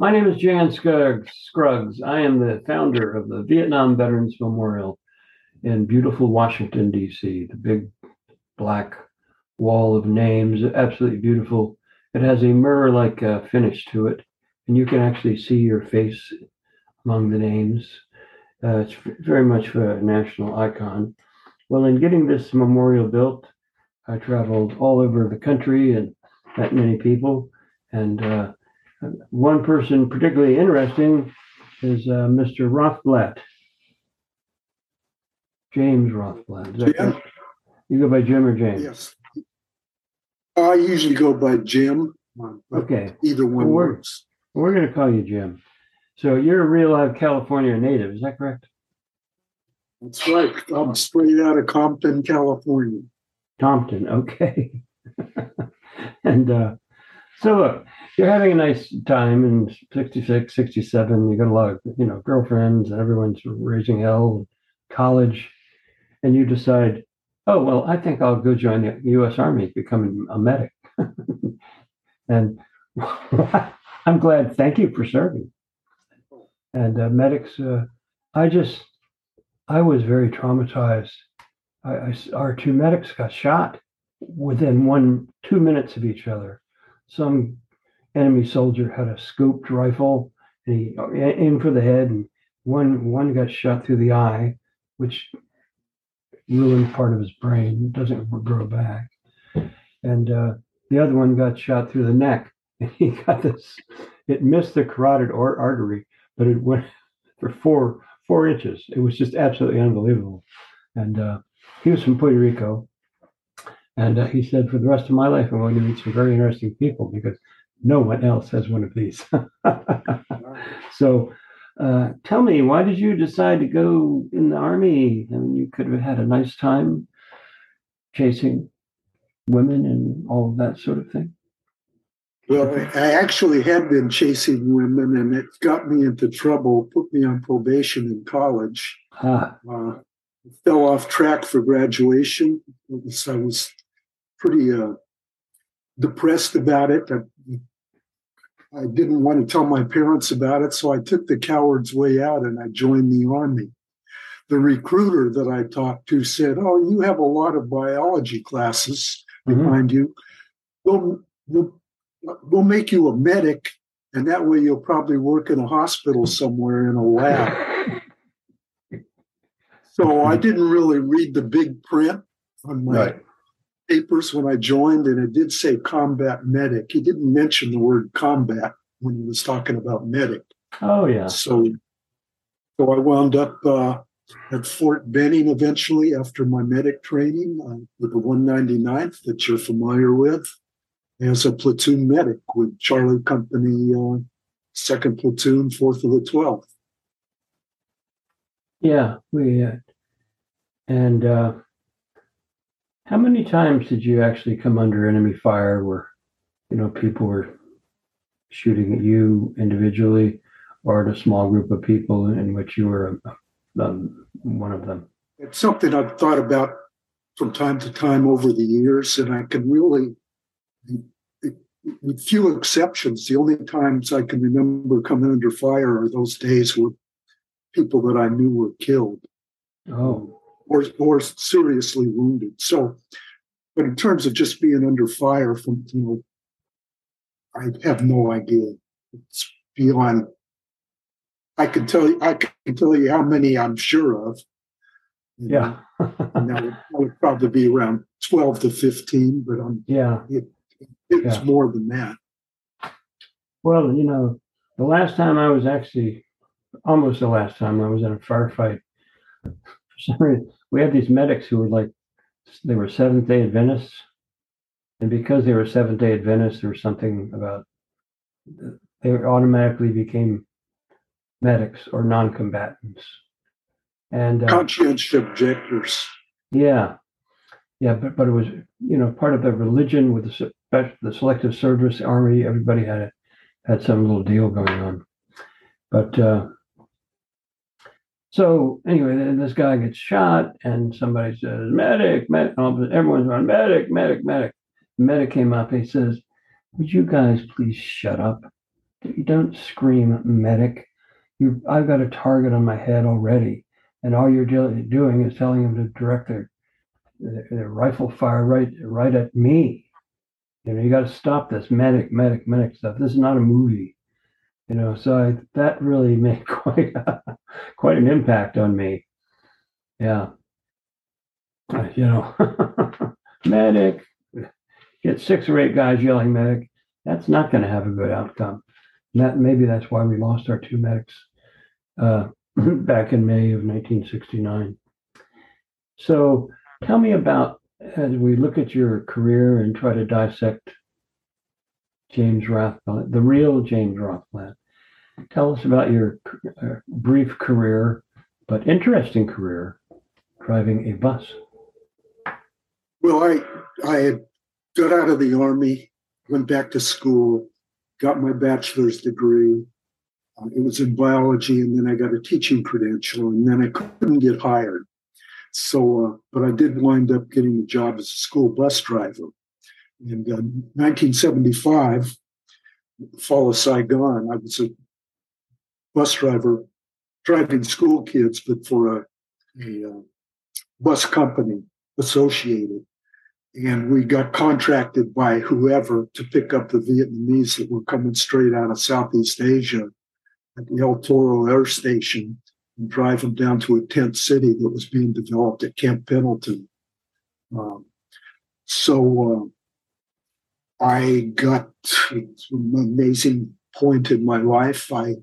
My name is Jan Scruggs. I am the founder of the Vietnam Veterans Memorial in beautiful Washington, D.C. The big black wall of names, absolutely beautiful. It has a mirror like uh, finish to it, and you can actually see your face among the names. Uh, it's very much a national icon. Well, in getting this memorial built, I traveled all over the country and met many people. And uh, one person particularly interesting is uh, Mr. Rothblatt, James Rothblatt. Is that Jim? correct? You go by Jim or James? Yes. I usually go by Jim. Okay, Either one Well, we're- works. we're going to call you Jim. So you're a real live California native, is that correct? That's right. I'm straight out of Compton, California. Compton, okay. and uh, so look, you're having a nice time in 66, 67. You got a lot of, you know, girlfriends and everyone's raising hell, college. And you decide, oh, well, I think I'll go join the U.S. Army, become a medic. and I'm glad. Thank you for serving. And uh, medics, uh, I just, I was very traumatized. I, I our two medics got shot within one, two minutes of each other. Some enemy soldier had a scoped rifle and he aimed for the head, and one one got shot through the eye, which ruined part of his brain. It doesn't grow back. And uh, the other one got shot through the neck, and he got this. It missed the carotid or- artery, but it went for four four inches. It was just absolutely unbelievable. And uh, he was from Puerto Rico, and uh, he said, "For the rest of my life, I'm going to meet some very interesting people because no one else has one of these." so, uh, tell me, why did you decide to go in the army? I mean, you could have had a nice time chasing women and all of that sort of thing. Well, I actually had been chasing women and it got me into trouble, put me on probation in college. Ah, Uh, fell off track for graduation. Was- I was pretty uh, depressed about it. I, I didn't want to tell my parents about it, so I took the coward's way out and I joined the army. The recruiter that I talked to said, "Oh, you have a lot of biology classes mhm. behind you. We'll, we'll, we'll make you a medic, and that way you'll probably work in a hospital somewhere in a lab." So I didn't really read the big print on my Right. Papers when I joined, and it did say combat medic. He didn't mention the word combat when he was talking about medic. Oh yeah. So, so I wound up uh, at Fort Benning eventually after my medic training uh, with the 199th that you're familiar with as a platoon medic with Charlie Company, uh, second platoon, fourth of the 12th. Yeah, we uh, and uh, how many times did you actually come under enemy fire where you know people were shooting at you individually or at a small group of people in which you were um, one of them? It's something I've thought about from time to time over the years, and I can really, with few exceptions, the only times I can remember coming under fire are those days where people that I knew were killed Oh, or, or seriously wounded. So, but in terms of just being under fire from, you know, I have no idea. It's beyond. I can tell you, I can tell you how many I'm sure of. Yeah, and that would, that would probably be around 12 to 15, but um, yeah. it's Yeah. more than that. Well, you know, the last time I was actually, almost the last time I was in a firefight, for some reason, we had these medics who were like, they were Seventh day Adventists. And because they were Seventh day Adventists, there was something about, they automatically became medics or non combatants. And uh, Conscientious objectors. yeah, yeah, but but it was you know part of the religion with the the selective service army. Everybody had a, had some little deal going on, but uh, so anyway, this guy gets shot, and somebody says medic, medic. Everyone's going medic, medic, medic. The medic came up. He says, "Would you guys please shut up?" don't scream medic. You, I've got a target on my head already, and all you're doing is telling them to direct their, their, their rifle fire right right at me. You know, you got to stop this medic, medic, medic stuff. This is not a movie. You know, so I, that really made quite quite an impact on me. Yeah. You know, medic. Get six or eight guys yelling medic. That's not going to have a good outcome. And that maybe that's why we lost our two medics uh, back in May of 1969. So tell me about as we look at your career and try to dissect James Rathbone, the real James Rothblatt. Tell us about your uh, brief career, but interesting career, driving a bus. Well, I I had got out of the army, went back to school, got my bachelor's degree. Uh, it was in biology, and then I got a teaching credential, and then I couldn't get hired. So, uh, but I did wind up getting a job as a school bus driver. In uh, 1975, fall of Saigon, I was a bus driver driving school kids, but for a, a uh, bus company associated. And we got contracted by whoever to pick up the Vietnamese that were coming straight out of Southeast Asia at the El Toro Air Station and drive them down to a tent city that was being developed at Camp Pendleton. Um, so uh, I got an amazing point in my life. I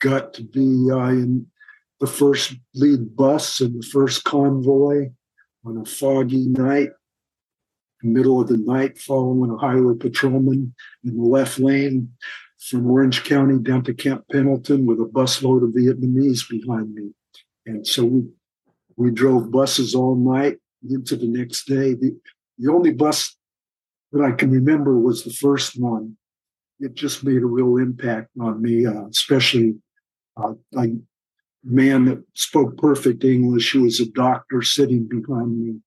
got to be uh, in the first lead bus and the first convoy on a foggy night, middle of the night, following a highway patrolman in the left lane from Orange County down to Camp Pendleton with a busload of Vietnamese behind me. And so we we drove buses all night into the next day. The, the only bus that I can remember was the first one. It just made a real impact on me, uh, especially uh, a man that spoke perfect English who was a doctor sitting behind me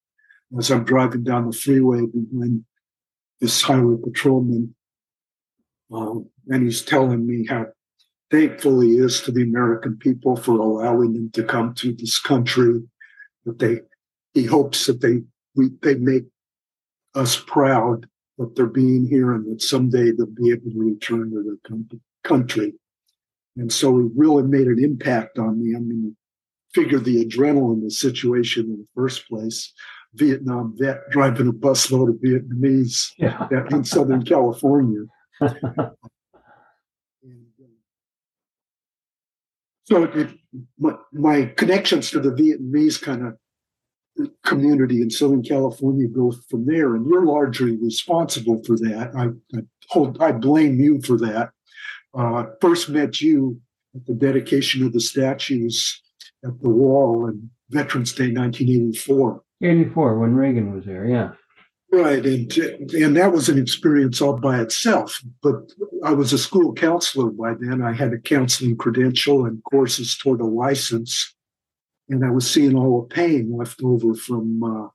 as I'm driving down the freeway behind this highway patrolman. Um, and he's telling me how thankful he is to the American people for allowing him to come to this country. That they, he hopes that they we they make us proud that they're being here and that someday they'll be able to return to their com- country. And so it really made an impact on me. I mean, figure the adrenaline, the situation in the first place. Vietnam vet driving a busload of Vietnamese Yeah. in Southern California. Uh, so it, my, my connections to the Vietnamese kind of community in Southern California go from there, and you're largely responsible for that. I, I hold, I blame you for that. Uh, first met you at the dedication of the statues at the wall in Veterans Day 1984. 84, when Reagan was there. Yeah. Right, and and that was an experience all by itself. But I was a school counselor by then. I had a counseling credential and courses toward a license, and I was seeing all the pain left over from uh,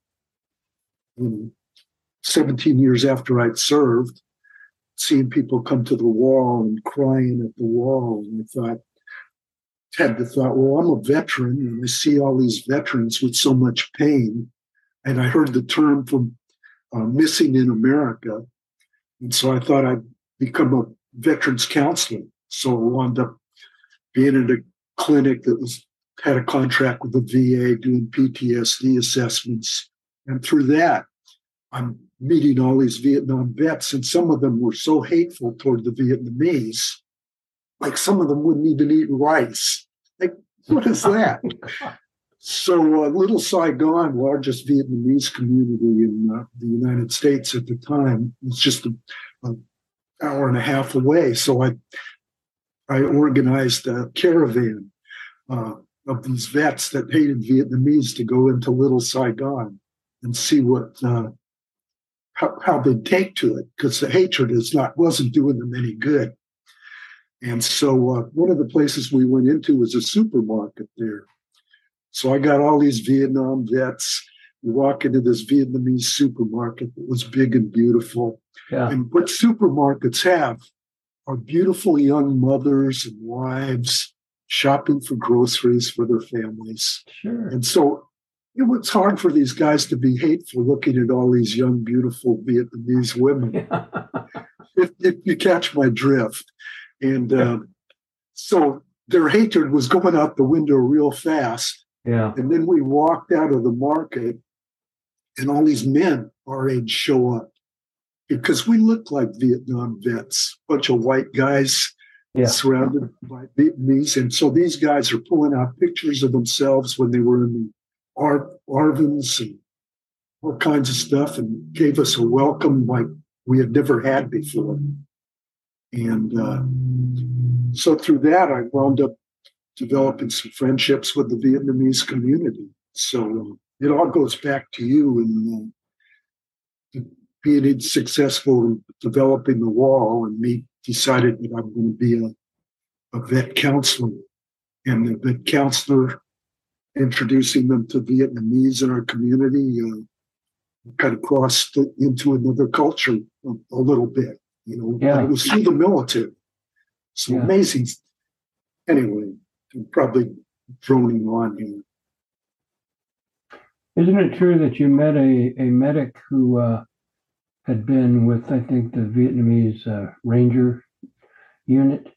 you know, 17 years after I'd served, seeing people come to the wall and crying at the wall. And I thought, had the thought, well, I'm a veteran, and I see all these veterans with so much pain, and I heard the term from uh, missing in America. And so I thought I'd become a veterans counselor. So I wound up being in a clinic that was had a contract with the VA doing PTSD assessments. And through that, I'm meeting all these Vietnam vets, and some of them were so hateful toward the Vietnamese. Like some of them wouldn't even eat rice. Like, what is that? So, uh, Little Saigon, largest Vietnamese community in uh, the United States at the time, was just an hour and a half away. So I, I organized a caravan uh, of these vets that hated Vietnamese to go into Little Saigon and see what uh, how, how they'd take to it, because the hatred is not wasn't doing them any good. And so, uh, one of the places we went into was a supermarket there so I got all these Vietnam vets. We walk into this Vietnamese supermarket that was big and beautiful. Yeah. And what supermarkets have are beautiful young mothers and wives shopping for groceries for their families. Sure. And so it was hard for these guys to be hateful looking at all these young, beautiful Vietnamese women. if, if you catch my drift. And uh, so their hatred was going out the window real fast. yeah. And then we walked out of the market, and all these men our age show up because we look like Vietnam vets, bunch of white guys Yeah. surrounded by Vietnamese. And so these guys are pulling out pictures of themselves when they were in the Ar- ARVNs and all kinds of stuff and gave us a welcome like we had never had before. And uh, so through that, I wound up developing some friendships with the Vietnamese community. So uh, it all goes back to you and uh, being successful in developing the wall, and me decided that I'm going to be a, a vet counselor, and the vet counselor introducing them to Vietnamese in our community uh, kind of crossed into another culture a, a little bit. You know, Yeah. it was through the military. So Yeah. amazing. Anyway, I'm probably droning on here. Isn't it true that you met a, a medic who uh, had been with, I think, the Vietnamese uh, Ranger unit?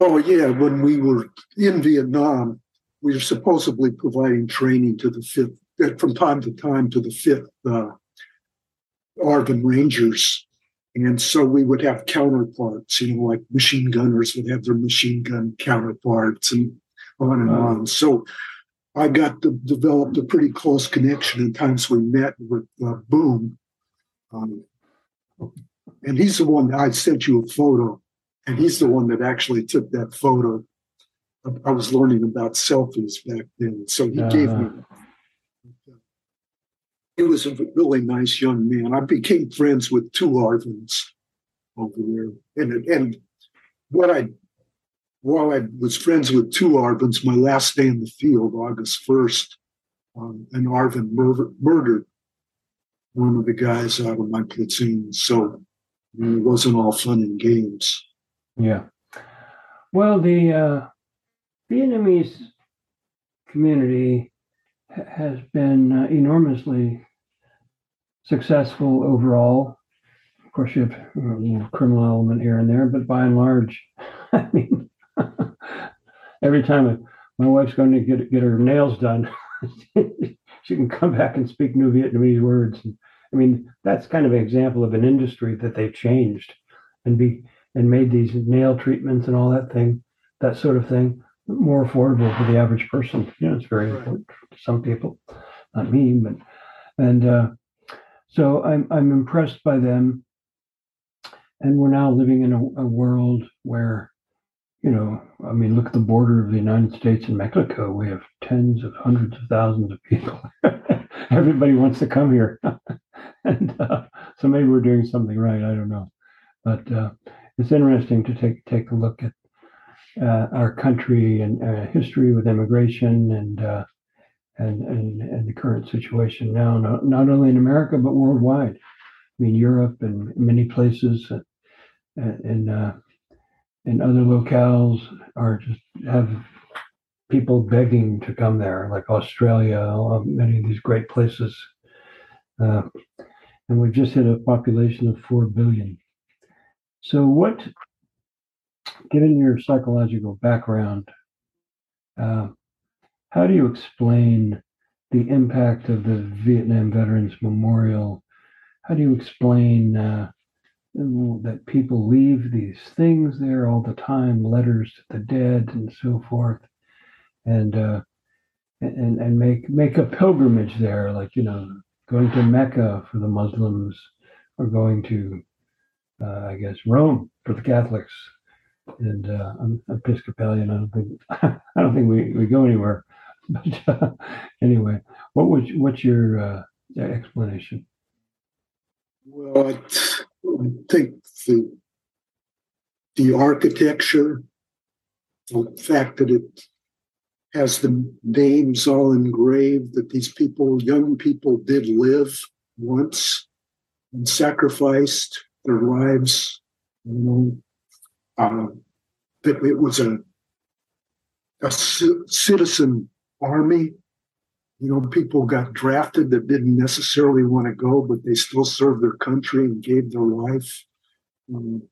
Oh yeah, when we were in Vietnam, we were supposedly providing training to the fifth uh, from time to time to the fifth uh, ARVN Rangers, and so we would have counterparts. You know, like machine gunners would have their machine gun counterparts, and on and Wow. on. So I got to developed a pretty close connection. In times we met with uh, Boom, um, and he's the one that I sent you a photo and he's the one that actually took that photo. I- was learning about selfies back then, so he gave me. He was a really nice young man. I became friends with two ARVNs over there, and and what I while I was friends with two ARVNs, my last day in the field, August first, um, an ARVN murder, murdered one of the guys out of my platoon. So it wasn't all fun and games. Yeah. Well, the uh, Vietnamese community ha- has been uh, enormously successful overall. Of course, you have a little criminal element here and there, but by and large, I mean, every time my wife's going to get get her nails done, she can come back and speak new Vietnamese words. I mean, that's kind of an example of an industry that they've changed and be and made these nail treatments and all that thing, that sort of thing, more affordable for the average person. You know, it's very Right. important to some people, not me, but and uh, so I'm I'm impressed by them. And we're now living in a, a world where, you know, I mean, look at the border of the United States and Mexico. We have tens of hundreds of thousands of people. Everybody wants to come here, and uh, so maybe we're doing something right. I don't know, but uh, it's interesting to take take a look at uh, our country and uh, history with immigration and uh, and and and the current situation now, not, not only in America but worldwide. I mean, Europe and many places uh, uh, other locales are just have people begging to come there, like Australia, many of these great places. Uh, and we've just hit a population of four billion. So, what, given your psychological background, uh, how do you explain the impact of the Vietnam Veterans Memorial? How do you explain uh, that people leave these things there all the time, letters to the dead and so forth, and uh, and and make make a pilgrimage there, like you know, going to Mecca for the Muslims, or going to, uh, I guess, Rome for the Catholics. And uh, I'm Episcopalian. I don't think I don't think we, we go anywhere. But uh, anyway, what was what's your uh, explanation? Well, I, I think the the architecture, the fact that it has the names all engraved, that these people, young people, did live once and sacrificed their lives. You know, um, that it was a a citizen army. You know, people got drafted that didn't necessarily want to go, but they still served their country and gave their life. Um,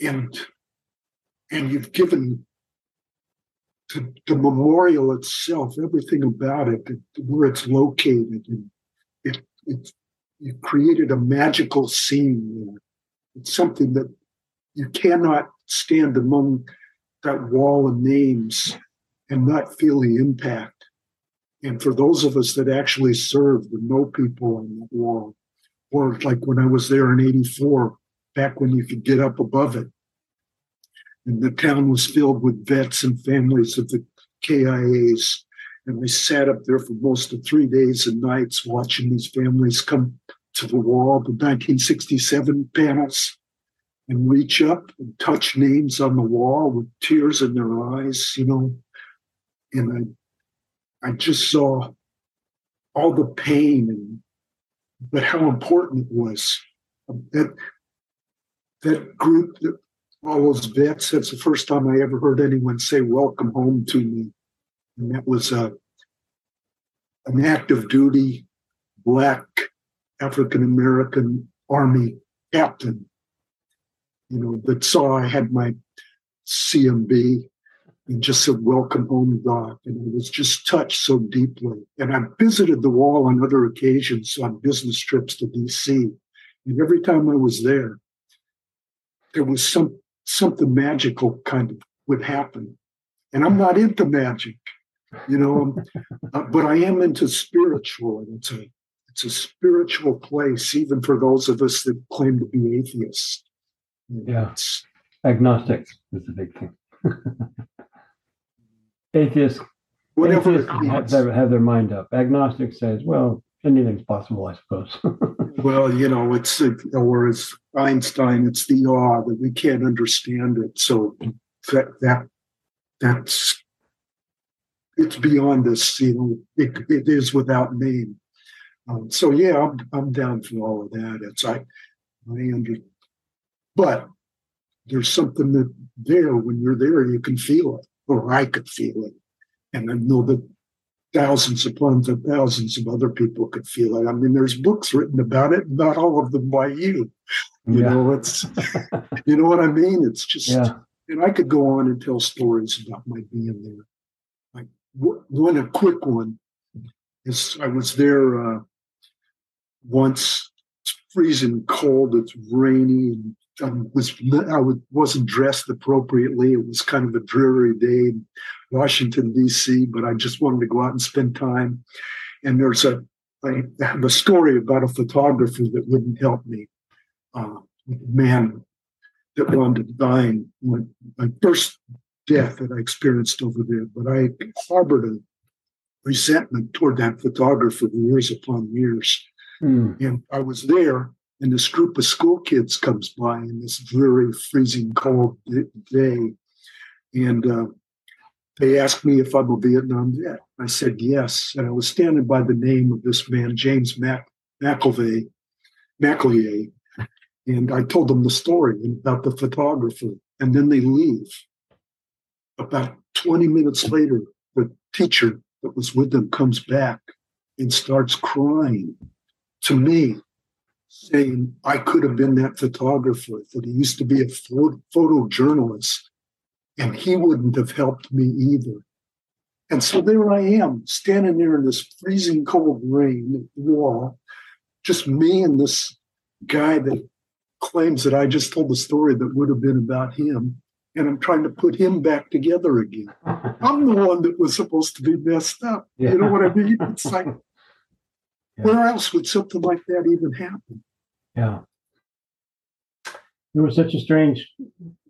and and you've given to the memorial itself, everything about it, where it's located, and it it you created a magical scene there. It's something that you cannot stand among that wall of names and not feel the impact. And for those of us that actually served and know people on that wall, or like when I was there in 84, back when you could get up above it, and the town was filled with vets and families of the KIAs. And we sat up there for most of three days and nights watching these families come to the wall, the 1967 panels, and reach up and touch names on the wall with tears in their eyes, you know. And I, just saw all the pain and but how important it was um, that that group that all those vets. That's the first time I ever heard anyone say "Welcome home" to me, and that was a an active duty black African American Army captain. You know that saw I had my CMB and just said "Welcome home, Doc," and I was just touched so deeply. And I visited the wall on other occasions on business trips to DC, and every time I was there, there was some something magical kind of would happen. And I'm not into magic, you know, uh, but I am into spiritual. And it's a it's a spiritual place, even for those of us that claim to be atheists. Yeah, it's, agnostic is the big thing. atheists, whatever atheists have, their, have their mind up. Agnostic says, well, anything's possible, I suppose. well, you know, it's or as Einstein, it's the awe that we can't understand it. So that that that's it's beyond us. You know, it, it is without name. Um, so yeah, I'm I'm down for all of that. It's I I under, but there's something that there when you're there you can feel it, or I could feel it, and I know that thousands upon thousands of other people could feel it. I mean, there's books written about it, not all of them by you. You yeah. know, it's you know what I mean. It's just, yeah. and I could go on and tell stories about my being there. Like one, a quick one is I was there uh, once. It's freezing cold. It's rainy, and I was I wasn't dressed appropriately. It was kind of a dreary day in Washington D.C., but I just wanted to go out and spend time. And there's a I have a story about a photographer that wouldn't help me. Uh, man that wound up dying, my, my first death that I experienced over there. But I harbored a resentment toward that photographer for years upon years. Mm. And I was there and this group of school kids comes by in this very freezing cold day. And uh, they asked me if i'm a vietnam vet. I said yes. And i was standing by the name of this man james Mac- mcilvay mcillier and i told them the story about the photographer. And then they leave. About 20 minutes later the teacher that was with them comes back and starts crying to me saying I could have been that photographer, that he used to be a photo, photojournalist, and he wouldn't have helped me either. And so there I am, standing there in this freezing cold rain wall, just me and this guy that claims that I just told the story that would have been about him. And I'm trying to put him back together again. I'm the one that was supposed to be messed up. Yeah. You know what I mean? It's like, yeah. where else would something like that even happen? Yeah. It was such a strange,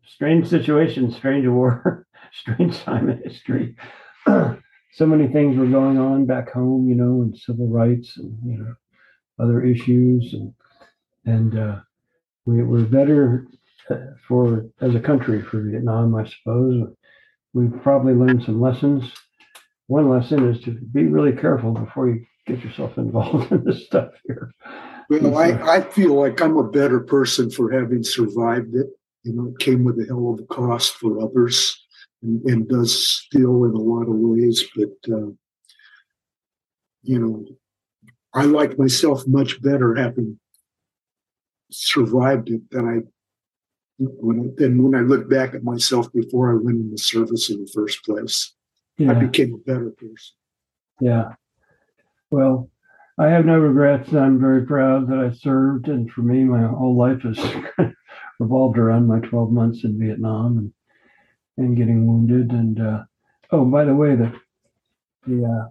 strange situation, strange war, strange time in history. so many things were going on back home, you know, and civil rights and you know other issues, and and uh, we were better uh, for as a country for Vietnam, I suppose. We've probably learned some lessons. One lesson is to be really careful before you get yourself involved in this stuff here. Well, I, I feel like I'm a better person for having survived it. You know, it came with a hell of a cost for others and, and does still in a lot of ways. But, uh, you know, I like myself much better having survived it than I when I, than when I look back at myself before I went into service in the first place. I became a better person. Yeah. Well, I have no regrets. I'm very proud that I served. And for me, my whole life has revolved around my 12 months in Vietnam and, and getting wounded. And, uh, oh, by the way, the, the, uh,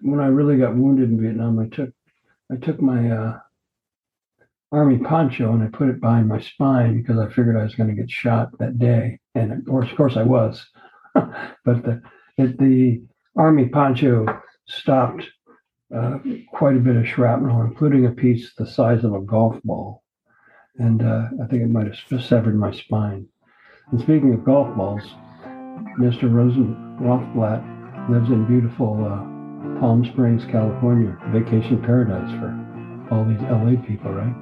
when I really got wounded in Vietnam, I took, I took my, uh, army poncho and I put it behind my spine because I figured I was going to get shot that day. And of course, of course I was. but the, it, the army poncho stopped uh, quite a bit of shrapnel, including a piece the size of a golf ball. And uh, I think it might have severed my spine. And speaking of golf balls, Mr. Rosen Rothblatt lives in beautiful uh, Palm Springs, California, vacation paradise for all these LA people, right?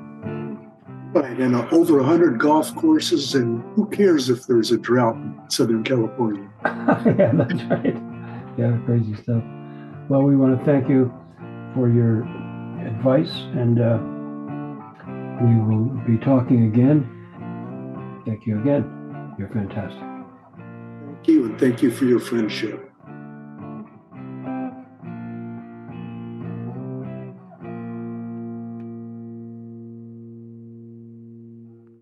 Right, and uh, over a hundred golf courses, and who cares if there's a drought in Southern California? yeah, that's right. Yeah, crazy stuff. Well, we want to thank you for your advice, and uh, we will be talking again. Thank you again. You're fantastic. Thank you, and thank you for your friendship.